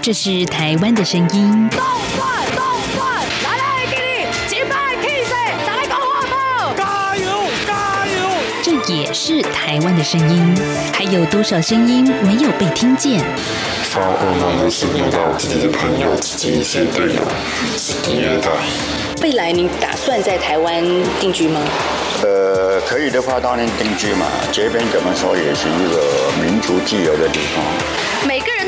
这是台湾的声音。动转动转，来来给你击败气势，来个花炮，加油加油！这也是台湾的声音。还有多少声音没有被听见？发噩梦的是遇到自己的朋友、自己一些队友，自己虐待。未来你打算在台湾定居吗？呃，可以的话当然定居嘛。这边怎么说也是一个民族自由的地方。每个人都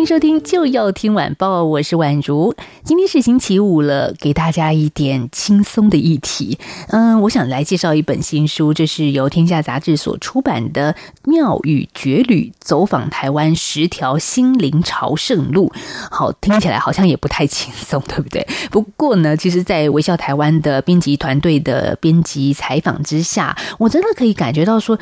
欢迎收听，就要听晚报，我是宛如。今天是星期五了，给大家一点轻松的议题。嗯，我想来介绍一本新书，这是由天下杂志所出版的《妙语绝旅：走访台湾十条心灵朝圣路》。好，听起来好像也不太轻松，对不对？不过呢，其实，在微笑台湾的编辑团队的编辑采访之下，我真的可以感觉到说，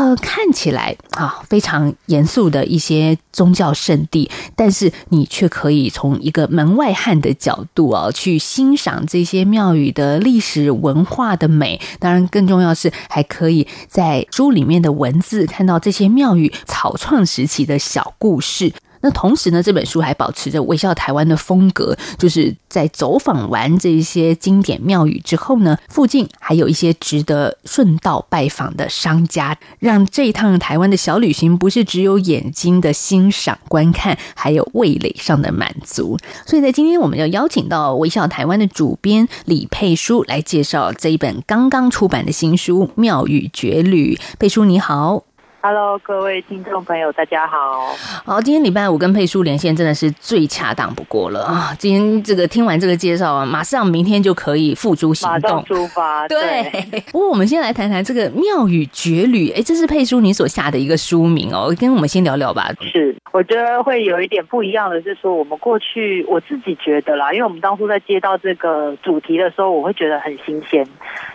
呃，看起来啊非常严肃的一些宗教圣地。但是你却可以从一个门外汉的角度啊，去欣赏这些庙宇的历史文化的美。当然，更重要是还可以在书里面的文字看到这些庙宇草创时期的小故事。那同时呢，这本书还保持着微笑台湾的风格，就是在走访完这些经典庙宇之后呢，附近还有一些值得顺道拜访的商家，让这一趟台湾的小旅行不是只有眼睛的欣赏观看，还有味蕾上的满足。所以在今天，我们要邀请到微笑台湾的主编李佩书来介绍这一本刚刚出版的新书《庙宇绝旅》。佩书你好。Hello，各位听众朋友，大家好。好，今天礼拜五跟佩叔连线真的是最恰当不过了啊！今天这个听完这个介绍啊，马上明天就可以付诸行动，马上出发。对。对，不过我们先来谈谈这个妙语绝旅。哎，这是佩叔你所下的一个书名哦，跟我们先聊聊吧。是，我觉得会有一点不一样的是说，我们过去我自己觉得啦，因为我们当初在接到这个主题的时候，我会觉得很新鲜，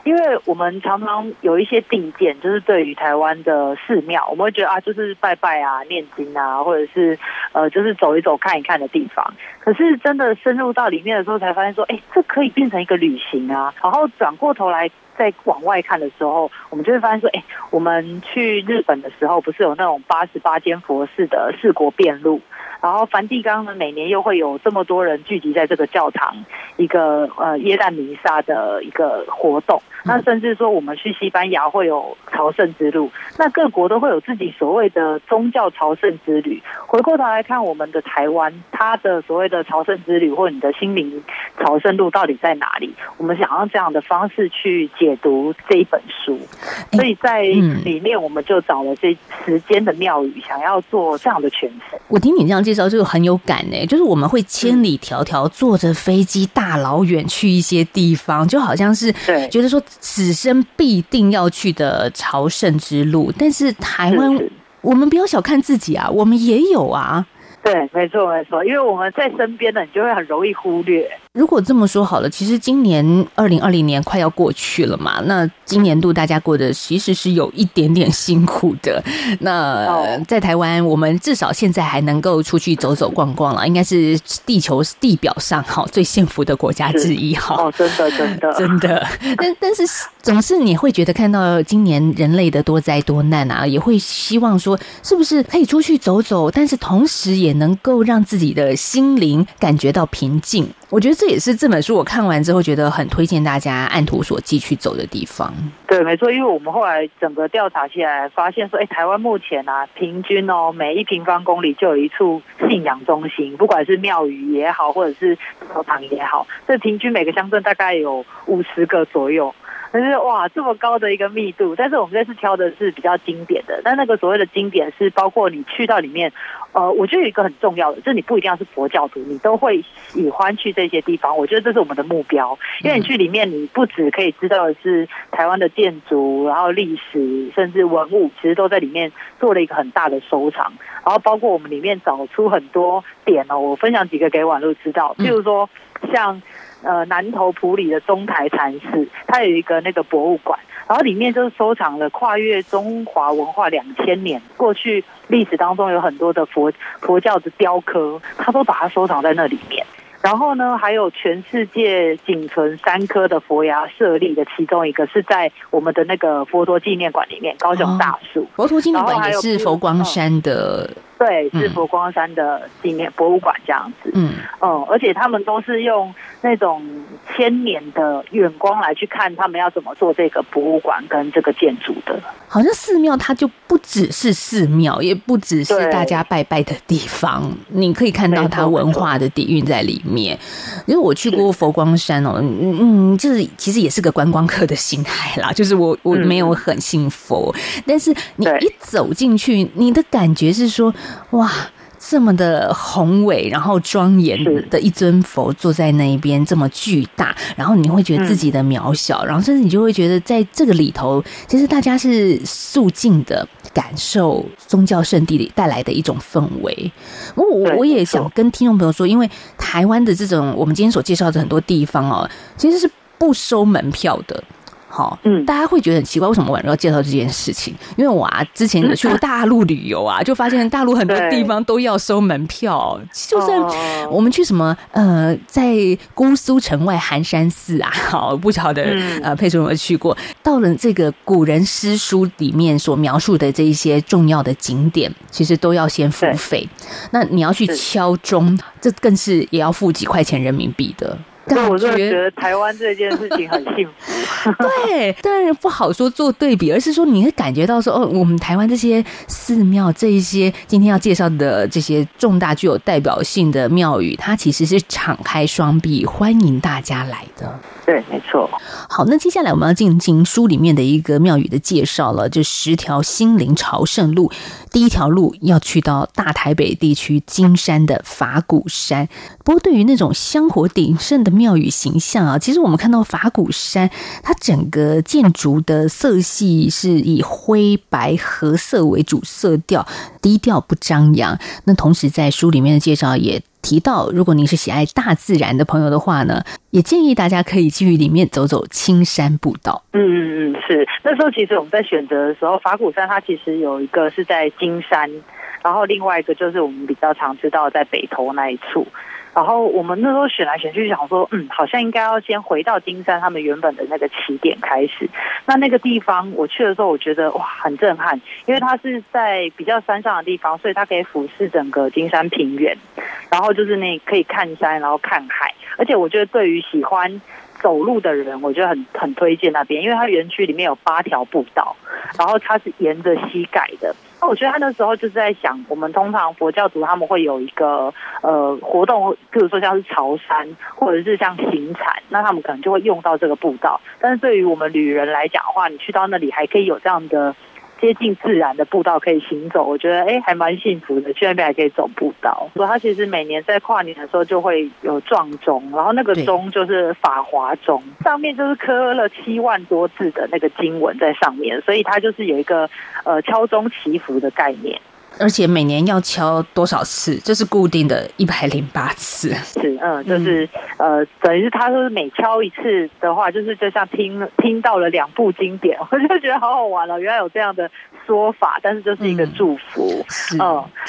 因为我们常常有一些定见，就是对于台湾的寺庙。我们会觉得啊，就是拜拜啊、念经啊，或者是呃，就是走一走、看一看的地方。可是真的深入到里面的时候，才发现说，哎，这可以变成一个旅行啊。然后转过头来再往外看的时候，我们就会发现说，哎，我们去日本的时候，不是有那种八十八间佛寺的四国遍路。然后梵蒂冈呢，每年又会有这么多人聚集在这个教堂，一个呃耶诞弥撒的一个活动。那甚至说，我们去西班牙会有朝圣之路。那各国都会有自己所谓的宗教朝圣之旅。回过头来看，我们的台湾，它的所谓的朝圣之旅，或者你的心灵朝圣路到底在哪里？我们想要这样的方式去解读这一本书。所以在里面，我们就找了这时间的庙宇，想要做这样的诠释。我听你这样介绍，就很有感呢。就是我们会千里迢迢坐着飞机，大老远去一些地方，就好像是觉得说。此生必定要去的朝圣之路，但是台湾，我们不要小看自己啊，我们也有啊。对，没错没错，因为我们在身边的，你就会很容易忽略。如果这么说好了，其实今年二零二零年快要过去了嘛，那今年度大家过得其实是有一点点辛苦的。那在台湾，我们至少现在还能够出去走走逛逛了，应该是地球地表上哈最幸福的国家之一哈。哦，真的真的真的，但但是总是你会觉得看到今年人类的多灾多难啊，也会希望说是不是可以出去走走，但是同时也能够让自己的心灵感觉到平静。我觉得这也是这本书我看完之后觉得很推荐大家按图索骥去走的地方。对，没错，因为我们后来整个调查起来，发现说，哎，台湾目前啊，平均哦，每一平方公里就有一处信仰中心，不管是庙宇也好，或者是教堂也好，这平均每个乡镇大概有五十个左右。可是哇，这么高的一个密度，但是我们这次挑的是比较经典的。但那个所谓的经典是包括你去到里面，呃，我觉得有一个很重要的，就是你不一定要是佛教徒，你都会喜欢去这些地方。我觉得这是我们的目标，因为你去里面，你不只可以知道的是台湾的建筑，然后历史，甚至文物，其实都在里面做了一个很大的收藏。然后包括我们里面找出很多点哦，我分享几个给婉露知道，譬如说像。呃南投埔里的中台禅寺，它有一个那个博物馆，然后里面就是收藏了跨越中华文化两千年过去历史当中有很多的佛佛教的雕刻，它都把它收藏在那里面。然后呢，还有全世界仅存三颗的佛牙舍利的其中一个是在我们的那个佛陀纪念馆里面，高雄大树。哦、佛陀纪念馆也是佛光山的。对，是佛光山的纪念博物馆这样子。嗯嗯，而且他们都是用那种千年的远光来去看他们要怎么做这个博物馆跟这个建筑的。好像寺庙它就不只是寺庙，也不只是大家拜拜的地方，你可以看到它文化的底蕴在里面。因为我去过佛光山哦，嗯嗯，就是其实也是个观光客的心态啦，就是我我没有很信佛，嗯、但是你一走进去，你的感觉是说。哇，这么的宏伟，然后庄严的一尊佛坐在那一边，这么巨大，然后你会觉得自己的渺小，嗯、然后甚至你就会觉得在这个里头，其实大家是肃静的感受宗教圣地里带来的一种氛围。我我也想跟听众朋友说，因为台湾的这种我们今天所介绍的很多地方哦，其实是不收门票的。好，嗯，大家会觉得很奇怪，为什么我要介绍这件事情？因为我啊，之前有去过大陆旅游啊，就发现大陆很多地方都要收门票，就算我们去什么呃，在姑苏城外寒山寺啊，好，不晓得呃，佩蓉有没有去过？到了这个古人诗书里面所描述的这一些重要的景点，其实都要先付费。那你要去敲钟，这更是也要付几块钱人民币的。但我就觉得台湾这件事情很幸福。对，当然不好说做对比，而是说你会感觉到说，哦，我们台湾这些寺庙，这一些今天要介绍的这些重大具有代表性的庙宇，它其实是敞开双臂欢迎大家来的。对，没错。好，那接下来我们要进行书里面的一个庙宇的介绍了，就十条心灵朝圣路。第一条路要去到大台北地区金山的法鼓山。不过，对于那种香火鼎盛的庙宇形象啊，其实我们看到法鼓山，它整个建筑的色系是以灰白褐色为主色调，低调不张扬。那同时在书里面的介绍也提到，如果您是喜爱大自然的朋友的话呢，也建议大家可以去里面走走青山步道。嗯嗯嗯，是。那时候其实我们在选择的时候，法鼓山它其实有一个是在金山，然后另外一个就是我们比较常知道在北投那一处。然后我们那时候选来选去，想说，嗯，好像应该要先回到金山他们原本的那个起点开始。那那个地方我去的时候，我觉得哇，很震撼，因为它是在比较山上的地方，所以它可以俯视整个金山平原，然后就是那可以看山，然后看海。而且我觉得对于喜欢走路的人，我觉得很很推荐那边，因为它园区里面有八条步道，然后它是沿着溪改的。我觉得他那时候就是在想，我们通常佛教徒他们会有一个呃活动，比如说像是朝山，或者是像行禅，那他们可能就会用到这个步道。但是对于我们旅人来讲的话，你去到那里还可以有这样的。接近自然的步道可以行走，我觉得哎还蛮幸福的。去那边还可以走步道。所以他其实每年在跨年的时候就会有撞钟，然后那个钟就是法华钟，上面就是刻了七万多字的那个经文在上面，所以它就是有一个呃敲钟祈福的概念。而且每年要敲多少次？这是固定的，一百零八次。是，嗯，就是，呃，等于是他说每敲一次的话，就是就像听听到了两部经典，我就觉得好好玩了。原来有这样的说法，但是就是一个祝福，嗯。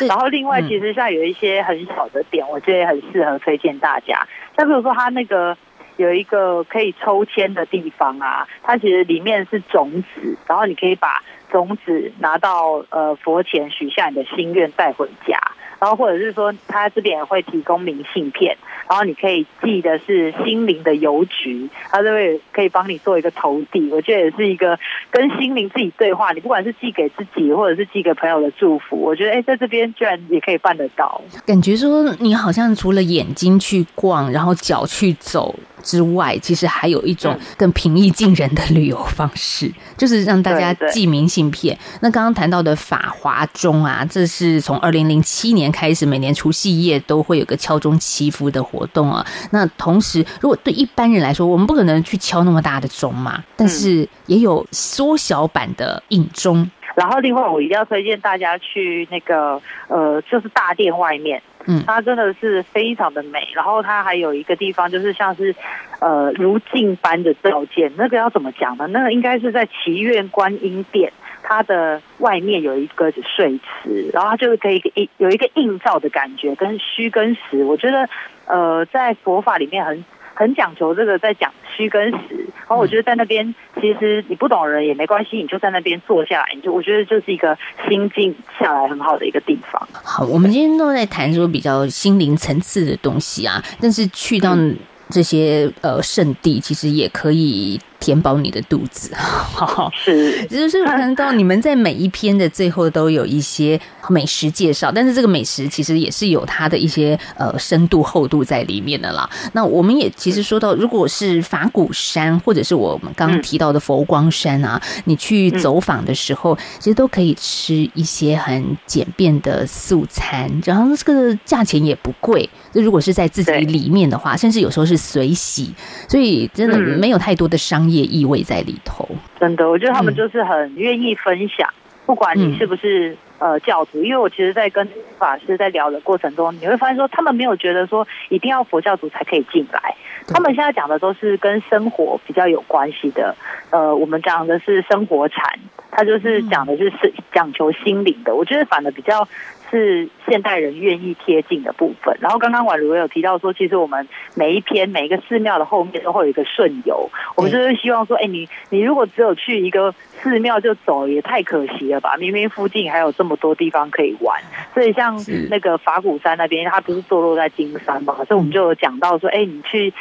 嗯，然后另外，其实像有一些很小的点，我觉得也很适合推荐大家。像比如说，他那个有一个可以抽签的地方啊，它其实里面是种子，然后你可以把。种子拿到呃佛前许下你的心愿带回家，然后或者是说他这边也会提供明信片，然后你可以寄的是心灵的邮局，他就会可以帮你做一个投递。我觉得也是一个跟心灵自己对话，你不管是寄给自己或者是寄给朋友的祝福，我觉得哎在这边居然也可以办得到。感觉说你好像除了眼睛去逛，然后脚去走。之外，其实还有一种更平易近人的旅游方式，就是让大家寄明信片。那刚刚谈到的法华钟啊，这是从二零零七年开始，每年除夕夜都会有个敲钟祈福的活动啊。那同时，如果对一般人来说，我们不可能去敲那么大的钟嘛，但是也有缩小版的影钟。然后，另外我一定要推荐大家去那个呃，就是大殿外面。嗯，它真的是非常的美。然后它还有一个地方就是像是呃如镜般的照见，那个要怎么讲呢？那个应该是在祈愿观音殿。它的外面有一个水池，然后它就是可以一有一个映照的感觉，跟虚跟实，我觉得呃在佛法里面很很讲求这个在讲虚跟实，然后我觉得在那边其实你不懂人也没关系，你就在那边坐下来，你就我觉得就是一个心静下来很好的一个地方。好，我们今天都在谈说比较心灵层次的东西啊，但是去到这些呃圣地，其实也可以。填饱你的肚子，是，就是看到你们在每一篇的最后都有一些美食介绍，但是这个美食其实也是有它的一些呃深度厚度在里面的啦。那我们也其实说到，如果是法鼓山或者是我们刚刚提到的佛光山啊，你去走访的时候，其实都可以吃一些很简便的素餐，然后这个价钱也不贵。就如果是在自己里面的话，甚至有时候是随喜，所以真的没有太多的商业业意味在里头，真的，我觉得他们就是很愿意分享，不管你是不是呃教徒，因为我其实，在跟法师在聊的过程中，你会发现说，他们没有觉得说一定要佛教徒才可以进来，他们现在讲的都是跟生活比较有关系的，呃，我们讲的是生活禅，他就是讲的是是讲求心灵的，我觉得反而比较。是现代人愿意贴近的部分。然后刚刚宛如有提到说，其实我们每一篇每一个寺庙的后面都会有一个顺游。我们就是希望说，哎，你你如果只有去一个寺庙就走，也太可惜了吧？明明附近还有这么多地方可以玩。所以像那个法鼓山那边，它不是坐落在金山嘛？所以我们就有讲到说，哎，你去。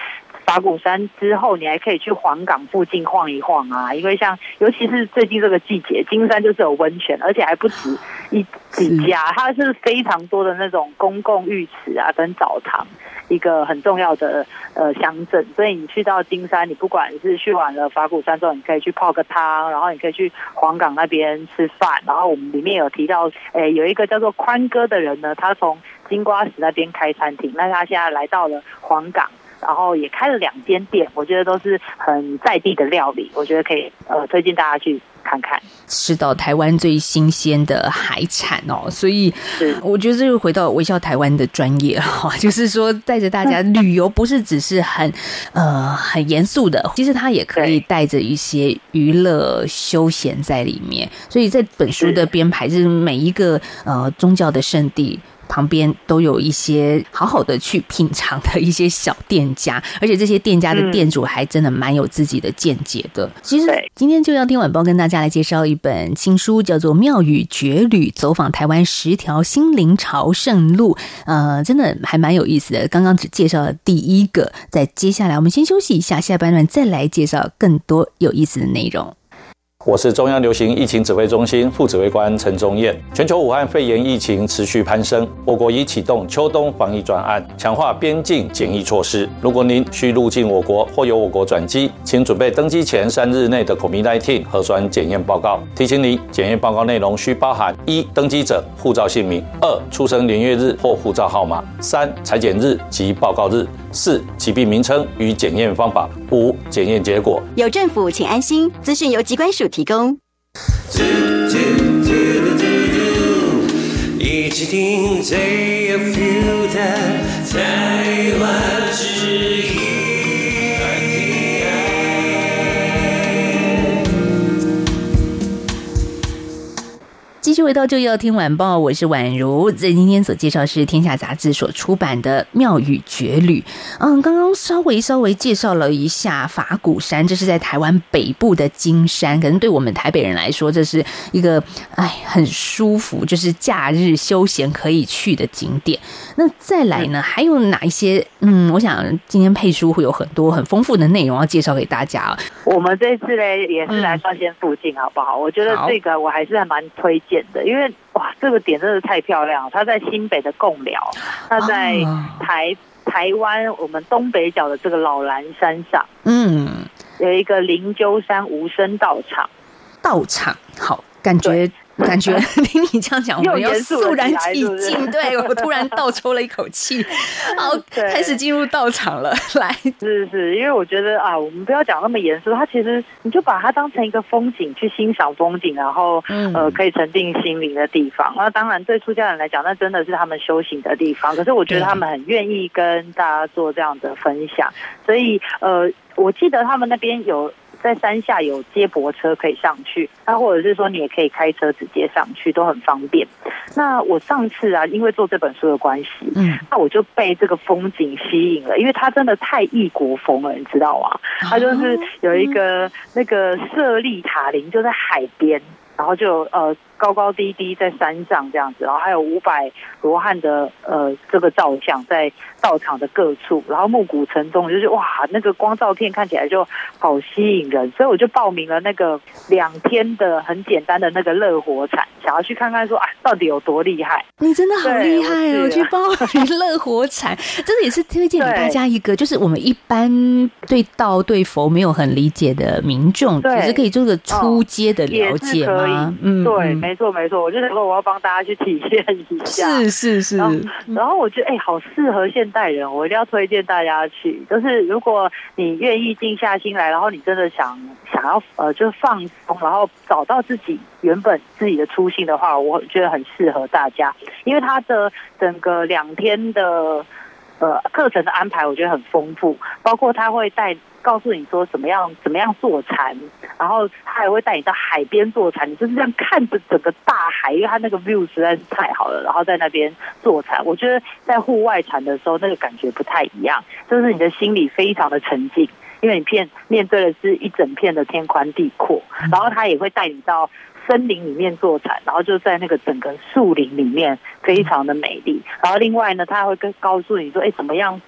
法鼓山之后，你还可以去黄冈附近晃一晃啊，因为像尤其是最近这个季节，金山就是有温泉，而且还不止一几家，它是非常多的那种公共浴池啊跟澡堂，一个很重要的呃乡镇。所以你去到金山，你不管是去完了法鼓山之后，你可以去泡个汤，然后你可以去黄冈那边吃饭，然后我们里面有提到，诶有一个叫做宽哥的人呢，他从金瓜石那边开餐厅，那他现在来到了环港。然后也开了两间店，我觉得都是很在地的料理，我觉得可以呃推荐大家去看看，吃到台湾最新鲜的海产哦。所以我觉得这又回到微笑台湾的专业哈，就是说带着大家旅游，不是只是很呃很严肃的，其实它也可以带着一些娱乐休闲在里面。所以在本书的编排，是每一个呃宗教的圣地。旁边都有一些好好的去品尝的一些小店家，而且这些店家的店主还真的蛮有自己的见解的。其实今天就要听晚报跟大家来介绍一本新书，叫做《妙语绝旅：走访台湾十条心灵朝圣路》。呃，真的还蛮有意思的。刚刚只介绍了第一个，在接下来我们先休息一下，下半段再来介绍更多有意思的内容。我是中央流行疫情指挥中心副指挥官陈宗彦。全球武汉肺炎疫情持续攀升，我国已启动秋冬防疫专案，强化边境检疫措施。如果您需入境我国或由我国转机，请准备登机前三日内的 COVID-19 核酸检验报告。提醒您，检验报告内容需包含：一、登机者护照姓名；二、出生年月日或护照号码；三、采检日及报告日；四、疾病名称与检验方法；五、检验结果。有政府，请安心。资讯由疾管署提供。一起听 ZFU 的台湾之音。续回到就要听晚报，我是宛如。在今天所介绍是天下杂志所出版的《妙语绝旅》。嗯，刚刚稍微稍微介绍了一下法鼓山，这是在台湾北部的金山。可能对我们台北人来说，这是一个哎很舒服，就是假日休闲可以去的景点。那再来呢，还有哪一些？嗯，我想今天配书会有很多很丰富的内容要介绍给大家。我们这次呢，也是来双仙附近，好不好？我觉得这个我还是还蛮推荐。的，因为哇，这个点真的太漂亮了。它在新北的贡寮，它在台台湾我们东北角的这个老兰山上，嗯，有一个灵鹫山无声道场。道场好。感觉。感觉 听你这样讲，我们要肃然起敬。对，我突然倒抽了一口气，好，开始进入道场了。来，是是，因为我觉得啊，我们不要讲那么严肃，它其实你就把它当成一个风景去欣赏风景，然后呃可以沉淀心灵的地方。那当然对出家人来讲，那真的是他们修行的地方。可是我觉得他们很愿意跟大家做这样的分享，所以呃，我记得他们那边有。在山下有接驳车可以上去，那或者是说你也可以开车直接上去，都很方便。那我上次啊，因为做这本书的关系，嗯，那我就被这个风景吸引了，因为它真的太异国风了，你知道吗？它就是有一个那个舍利塔林，就在海边，然后就呃。高高低低在山上这样子，然后还有五百罗汉的呃这个造像在道场的各处，然后暮鼓晨钟，就是哇那个光照片看起来就好吸引人，所以我就报名了那个两天的很简单的那个乐火禅，想要去看看说啊到底有多厉害。你真的好厉害哦！去报名乐火禅，真的也是推荐给大家一个，就是我们一般对道对佛没有很理解的民众，其实可以做个初阶的了解吗？嗯，对。没错没错，我就想说我要帮大家去体验一下，是是是。然后，然后我觉得哎，好适合现代人，我一定要推荐大家去。就是如果你愿意静下心来，然后你真的想想要呃，就是放松，然后找到自己原本自己的初心的话，我觉得很适合大家，因为它的整个两天的呃课程的安排，我觉得很丰富，包括他会带。告诉你说怎么样怎么样坐禅，然后他还会带你到海边坐禅，你就是这样看着整个大海，因为他那个 view 实在是太好了，然后在那边坐禅。我觉得在户外禅的时候，那个感觉不太一样，就是你的心里非常的沉静，因为你片面对的是一整片的天宽地阔，然后他也会带你到森林里面坐禅，然后就在那个整个树林里面非常的美丽。然后另外呢，他还会跟告诉你说，哎，怎么样？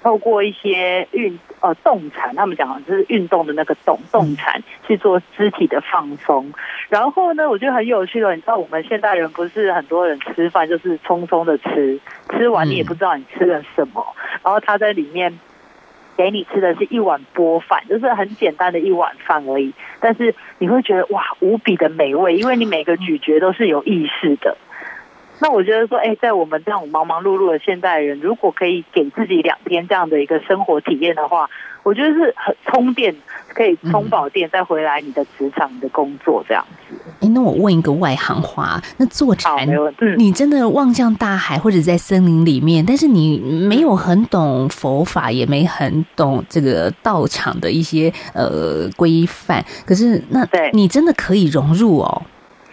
透过一些运呃动禅，他们讲的就是运动的那个动动禅去做肢体的放松。然后呢，我觉得很有趣的，你知道我们现代人不是很多人吃饭就是匆匆的吃，吃完你也不知道你吃了什么。然后他在里面给你吃的是一碗波饭，就是很简单的一碗饭而已。但是你会觉得哇，无比的美味，因为你每个咀嚼都是有意识的。那我觉得说，哎，在我们这种忙忙碌碌的现代人，如果可以给自己两天这样的一个生活体验的话，我觉得是很充电，可以充饱电再回来你的职场、你的工作这样子。哎，那我问一个外行话，那坐禅，嗯、你真的望向大海或者在森林里面，但是你没有很懂佛法，也没很懂这个道场的一些呃规范，可是那你真的可以融入哦。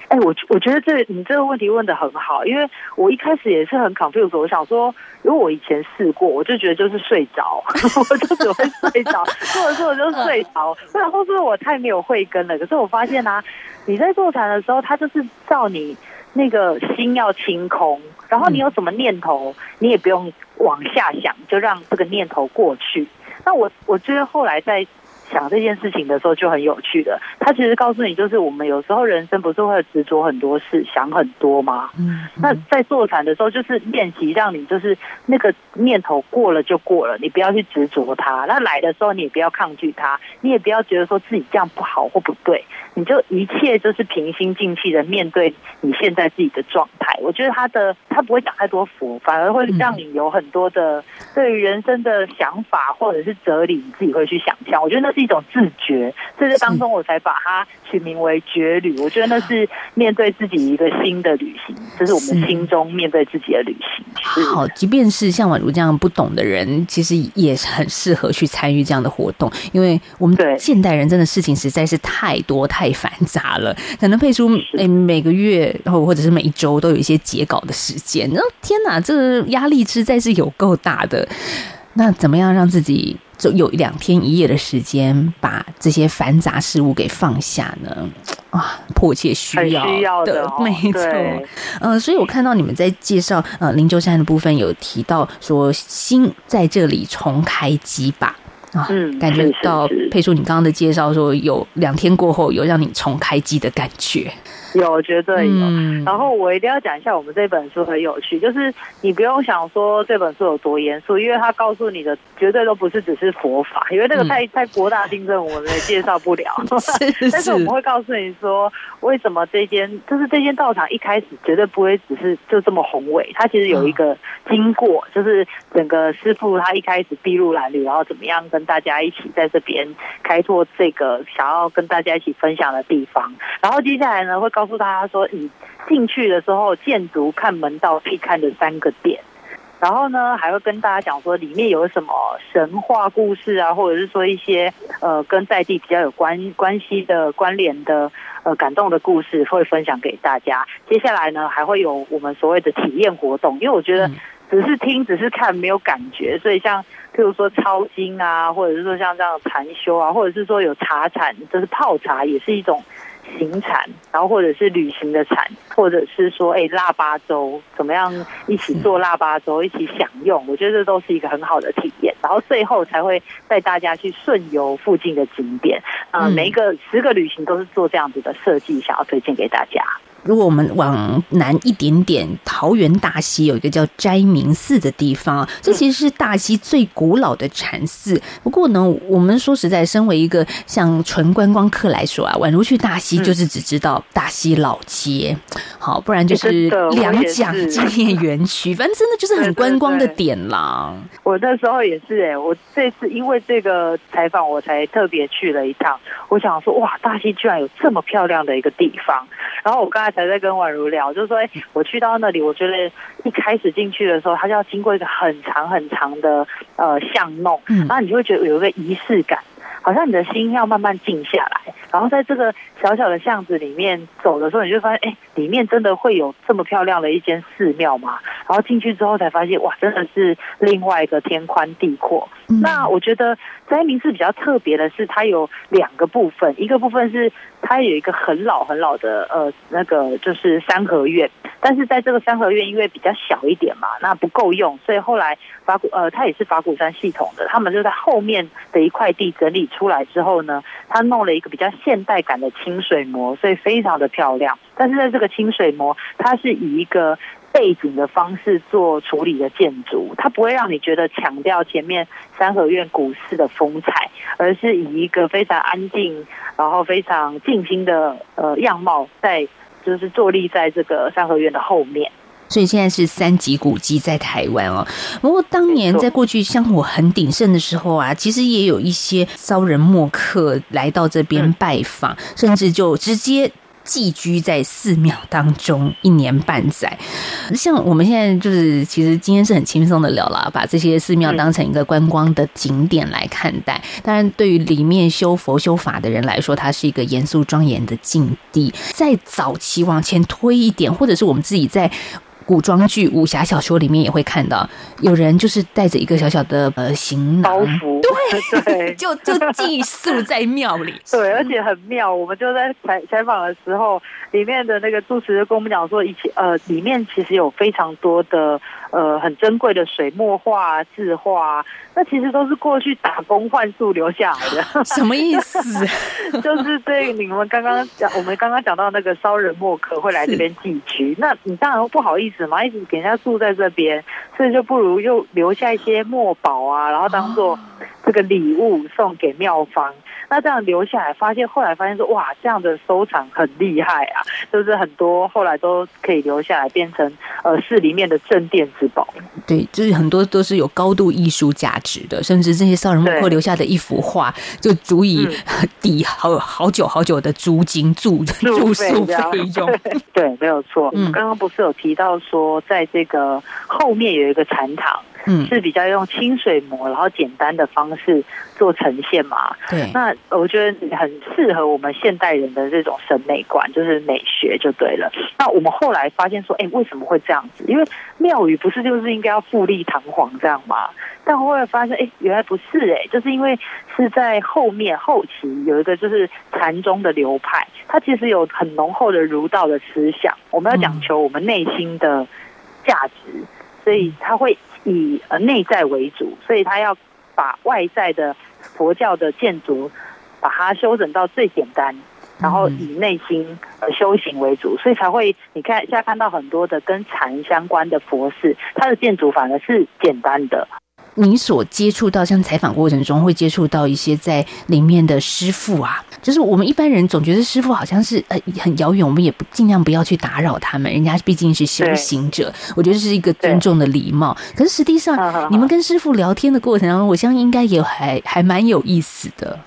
哎，我我觉得这你这个问题问的很好，因为我一开始也是很 confused，我想说，如果我以前试过，我就觉得就是睡着，我就只会睡着，或者说我就睡着，然后是我太没有慧根了。可是我发现啊，你在坐禅的时候，它就是照你那个心要清空，然后你有什么念头，你也不用往下想，就让这个念头过去。那我我觉得后来在。想这件事情的时候就很有趣的，他其实告诉你，就是我们有时候人生不是会执着很多事，想很多吗？嗯，那在坐禅的时候，就是练习让你就是那个念头过了就过了，你不要去执着它。那来的时候你也不要抗拒它，你也不要觉得说自己这样不好或不对，你就一切就是平心静气的面对你现在自己的状态。我觉得他的他不会讲太多佛，反而会让你有很多的对于人生的想法或者是哲理，你自己会去想象。我觉得那。是一种自觉，在这当中我才把它取名为觉旅。我觉得那是面对自己一个新的旅行，这是我们心中面对自己的旅行。好，即便是像宛如这样不懂的人，其实也很适合去参与这样的活动，因为我们现代人真的事情实在是太多太繁杂了，可能配出每每个月或或者是每一周都有一些截稿的时间。那天哪，这个压力实在是有够大的。那怎么样让自己就有两天一夜的时间，把这些繁杂事物给放下呢？啊，迫切需要的，需要的哦、没错。呃，所以我看到你们在介绍呃灵鹫山的部分有提到说，心在这里重开机吧？啊，嗯，感觉到佩叔你刚刚的介绍说有两天过后有让你重开机的感觉。有，绝对有。嗯、然后我一定要讲一下，我们这本书很有趣，就是你不用想说这本书有多严肃，因为它告诉你的绝对都不是只是佛法，因为那个太、嗯、太博大精深，我们也介绍不了。是是但是我们会告诉你说，为什么这间就是这间道场一开始绝对不会只是就这么宏伟，它其实有一个经过，就是整个师父他一开始筚路蓝缕，然后怎么样跟大家一起在这边开拓这个想要跟大家一起分享的地方，然后接下来呢会告诉大家说，你进去的时候，建筑看门道必看的三个点，然后呢还会跟大家讲说里面有什么神话故事啊，或者是说一些呃跟在地比较有关关系的关联的呃感动的故事，会分享给大家。接下来呢还会有我们所谓的体验活动，因为我觉得只是听只是看没有感觉，所以像譬如说抄经啊，或者是说像这样禅修啊，或者是说有茶禅，就是泡茶也是一种。行禅，然后或者是旅行的禅，或者是说，哎，腊八粥怎么样？一起做腊八粥，一起享用，我觉得这都是一个很好的体验。然后最后才会带大家去顺游附近的景点。啊、每一个十个旅行都是做这样子的设计，想要推荐给大家。如果我们往南一点点，桃园大溪有一个叫斋明寺的地方，这其实是大溪最古老的禅寺。不过呢，我们说实在，身为一个像纯观光客来说啊，宛如去大溪就是只知道大溪老街，好，不然就是两蒋纪念园区，反正真的就是很观光的点啦。我那时候也是哎、欸，我这次因为这个采访，我才特别去了一趟。我想说，哇，大溪居然有这么漂亮的一个地方。然后我刚才才在跟宛如聊，就是说，哎，我去到那里，我觉得一开始进去的时候，他就要经过一个很长很长的呃巷弄，然后你就会觉得有一个仪式感。好像你的心要慢慢静下来，然后在这个小小的巷子里面走的时候，你就发现，哎，里面真的会有这么漂亮的一间寺庙嘛？然后进去之后才发现，哇，真的是另外一个天宽地阔。嗯、那我觉得斋明寺比较特别的是，它有两个部分，一个部分是它有一个很老很老的呃那个就是三合院，但是在这个三合院因为比较小一点嘛，那不够用，所以后来法古呃它也是法古山系统的，他们就在后面的一块地整理。出来之后呢，他弄了一个比较现代感的清水模，所以非常的漂亮。但是在这个清水模，它是以一个背景的方式做处理的建筑，它不会让你觉得强调前面三合院古寺的风采，而是以一个非常安静，然后非常静心的呃样貌，在就是坐立在这个三合院的后面。所以现在是三级古迹在台湾哦。不过当年在过去香火很鼎盛的时候啊，其实也有一些骚人墨客来到这边拜访，甚至就直接寄居在寺庙当中一年半载。像我们现在就是，其实今天是很轻松的聊了，把这些寺庙当成一个观光的景点来看待。当然，对于里面修佛修法的人来说，它是一个严肃庄严的境地。在早期往前推一点，或者是我们自己在。古装剧、武侠小说里面也会看到，有人就是带着一个小小的呃行囊，包袱，对对，就就寄宿在庙里，对，而且很妙。我们就在采采访的时候，里面的那个主持跟我们讲说，以前呃，里面其实有非常多的呃很珍贵的水墨画、字画，那其实都是过去打工换宿留下来的。什么意思？就是对你们刚刚讲，我们刚刚讲到那个骚人墨客会来这边寄居，那你当然不好意思。嘛一直给人家住在这边，所以就不如又留下一些墨宝啊，然后当做这个礼物送给庙方。那这样留下来，发现后来发现说，哇，这样的收藏很厉害啊！就是很多后来都可以留下来，变成呃市里面的镇店之宝。对，就是很多都是有高度艺术价值的，甚至这些骚人墨客留下的一幅画，就足以 抵好好久好久的租金住住宿费用。对，没有错。嗯，刚刚不是有提到说，在这个后面有一个禅堂。嗯，是比较用清水模，然后简单的方式做呈现嘛？对，那我觉得很适合我们现代人的这种审美观，就是美学就对了。那我们后来发现说，哎，为什么会这样子？因为庙宇不是就是应该要富丽堂皇这样吗？但后来发现，哎，原来不是哎，就是因为是在后面后期有一个就是禅宗的流派，它其实有很浓厚的儒道的思想，我们要讲求我们内心的价值，所以它会。以呃内在为主，所以他要把外在的佛教的建筑，把它修整到最简单，然后以内心呃修行为主，所以才会你看现在看到很多的跟禅相关的佛寺，它的建筑反而是简单的。你所接触到，像采访过程中会接触到一些在里面的师傅啊，就是我们一般人总觉得师傅好像是呃很遥远，我们也不尽量不要去打扰他们，人家毕竟是修行者，我觉得是一个尊重的礼貌。可是实际上，你们跟师傅聊天的过程当中，我相信应该也还还蛮有意思的。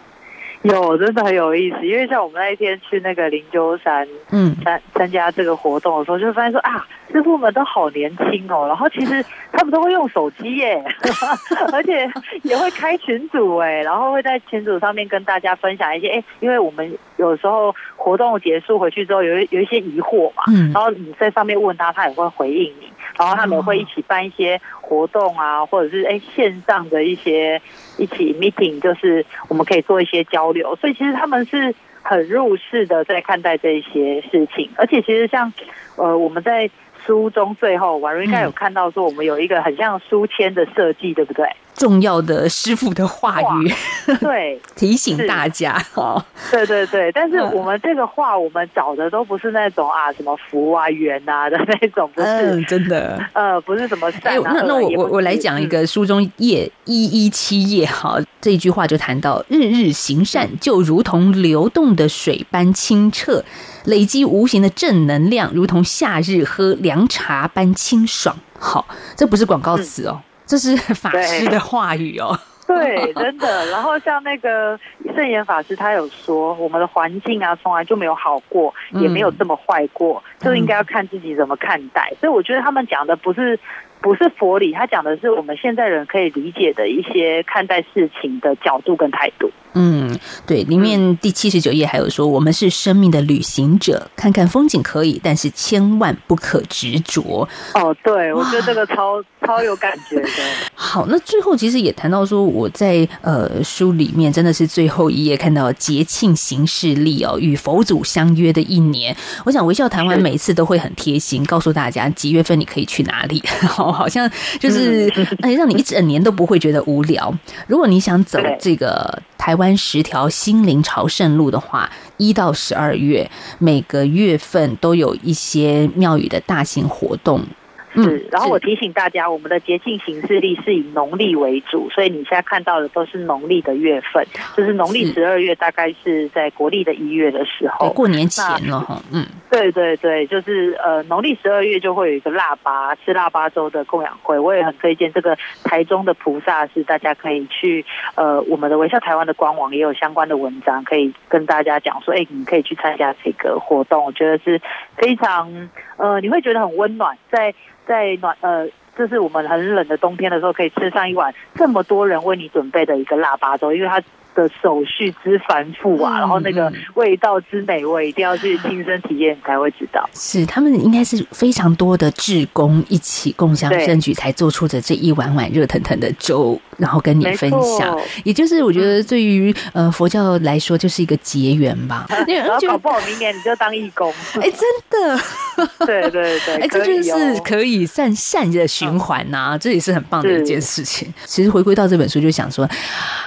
有，真的很有意思，因为像我们那一天去那个灵鹫山，嗯，参参加这个活动的时候，就发现说啊，师傅们都好年轻哦，然后其实他们都会用手机耶，而且也会开群组哎，然后会在群组上面跟大家分享一些哎，因为我们有时候活动结束回去之后有有一些疑惑嘛，嗯，然后你在上面问他，他也会回应你，然后他们会一起办一些活动啊，或者是哎线上的一些。一起 meeting 就是我们可以做一些交流，所以其实他们是很入世的在看待这些事情，而且其实像呃我们在书中最后，宛如应该有看到说我们有一个很像书签的设计，对不对？重要的师傅的话语，对，提醒大家哦。对对对，但是我们这个话，我们找的都不是那种啊什么福啊缘啊 的那种，不是、嗯、真的，呃，不是什么善、啊。那那我我我来讲一个书中页一一七页哈，这一句话就谈到：日日行善，就如同流动的水般清澈，累积无形的正能量，如同夏日喝凉茶般清爽。好，这不是广告词哦。这是法师的话语哦，对，真的。然后像那个圣严法师，他有说，我们的环境啊，从来就没有好过，也没有这么坏过，就应该要看自己怎么看待。所以我觉得他们讲的不是不是佛理，他讲的是我们现在人可以理解的一些看待事情的角度跟态度。嗯，对，里面第七十九页还有说，我们是生命的旅行者，看看风景可以，但是千万不可执着。哦，对，我觉得这个超超有感觉的。好，那最后其实也谈到说，我在呃书里面真的是最后一页看到节庆行事历哦，与佛祖相约的一年。我想微笑台湾每一次都会很贴心，告诉大家几月份你可以去哪里，好，好像就是哎，让你一整年都不会觉得无聊。如果你想走这个台湾。十条心灵朝圣路的话，一到十二月每个月份都有一些庙宇的大型活动。是，然后我提醒大家，我们的节庆行事历是以农历为主，所以你现在看到的都是农历的月份，就是农历十二月，大概是在国历的一月的时候，过年前了哈。嗯，对对对，就是呃，农历十二月就会有一个腊八吃腊八粥的供养会，我也很推荐这个台中的菩萨是大家可以去呃，我们的微笑台湾的官网也有相关的文章，可以跟大家讲说，哎，你可以去参加这个活动，我觉得是非常呃，你会觉得很温暖，在。在暖呃，就是我们很冷的冬天的时候，可以吃上一碗这么多人为你准备的一个腊八粥，因为它。的手续之繁复啊，然后那个味道之美味，一定要去亲身体验才会知道。是他们应该是非常多的志工一起共襄盛举，才做出的这一碗碗热腾腾的粥，然后跟你分享。也就是我觉得对于呃佛教来说，就是一个结缘吧。然后搞不好明年你就当义工，哎，真的，对对对，哎，这就是可以善善的循环呐，这也是很棒的一件事情。其实回归到这本书，就想说，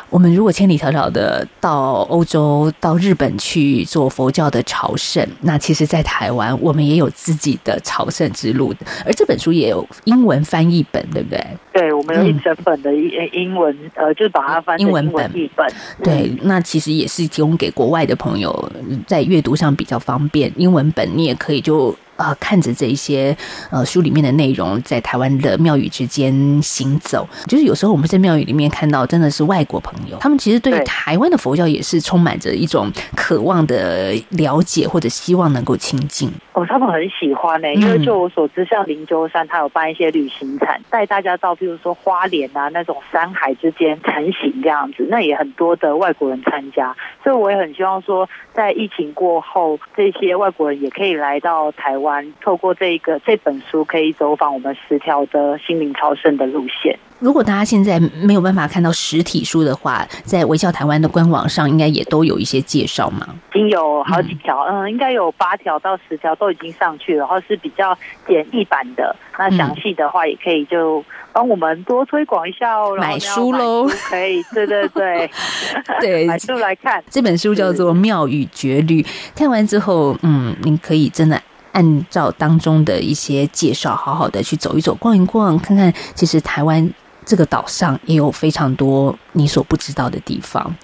我们如果千里迢迢。的到欧洲、到日本去做佛教的朝圣，那其实，在台湾我们也有自己的朝圣之路，而这本书也有英文翻译本，对不对？对，我们有一整本的英英文，嗯、呃，就是把它翻成英文译本。本对，那其实也是提供给国外的朋友在阅读上比较方便。英文本你也可以就。呃，看着这一些呃书里面的内容，在台湾的庙宇之间行走，就是有时候我们在庙宇里面看到，真的是外国朋友，他们其实对台湾的佛教也是充满着一种渴望的了解，或者希望能够亲近。哦，他们很喜欢呢、欸，因为就我所知，像灵鹫山，他有办一些旅行团，带大家到，比如说花莲啊那种山海之间成行这样子，那也很多的外国人参加，所以我也很希望说，在疫情过后，这些外国人也可以来到台湾，透过这一个这本书，可以走访我们十条的心灵朝圣的路线。如果大家现在没有办法看到实体书的话，在微笑台湾的官网上，应该也都有一些介绍吗？已经有好几条，嗯，嗯，应该有八条到十条。都已经上去了，然后是比较简易版的。那详细的话也可以就帮我们多推广一下哦。买书喽，可以，对对对，对，买书来看。这本书叫做《妙语绝律》，看完之后，嗯，您可以真的按照当中的一些介绍，好好的去走一走、逛一逛，看看其实台湾。这个岛上也有非常多你所不知道的地方。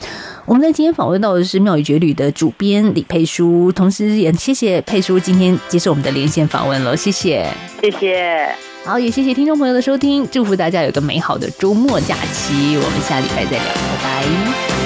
我们在今天访问到的是《妙语绝旅》的主编李佩书，同时也谢谢佩书今天接受我们的连线访问了，谢谢，谢谢。好，也谢谢听众朋友的收听，祝福大家有个美好的周末假期，我们下礼拜再聊，拜拜。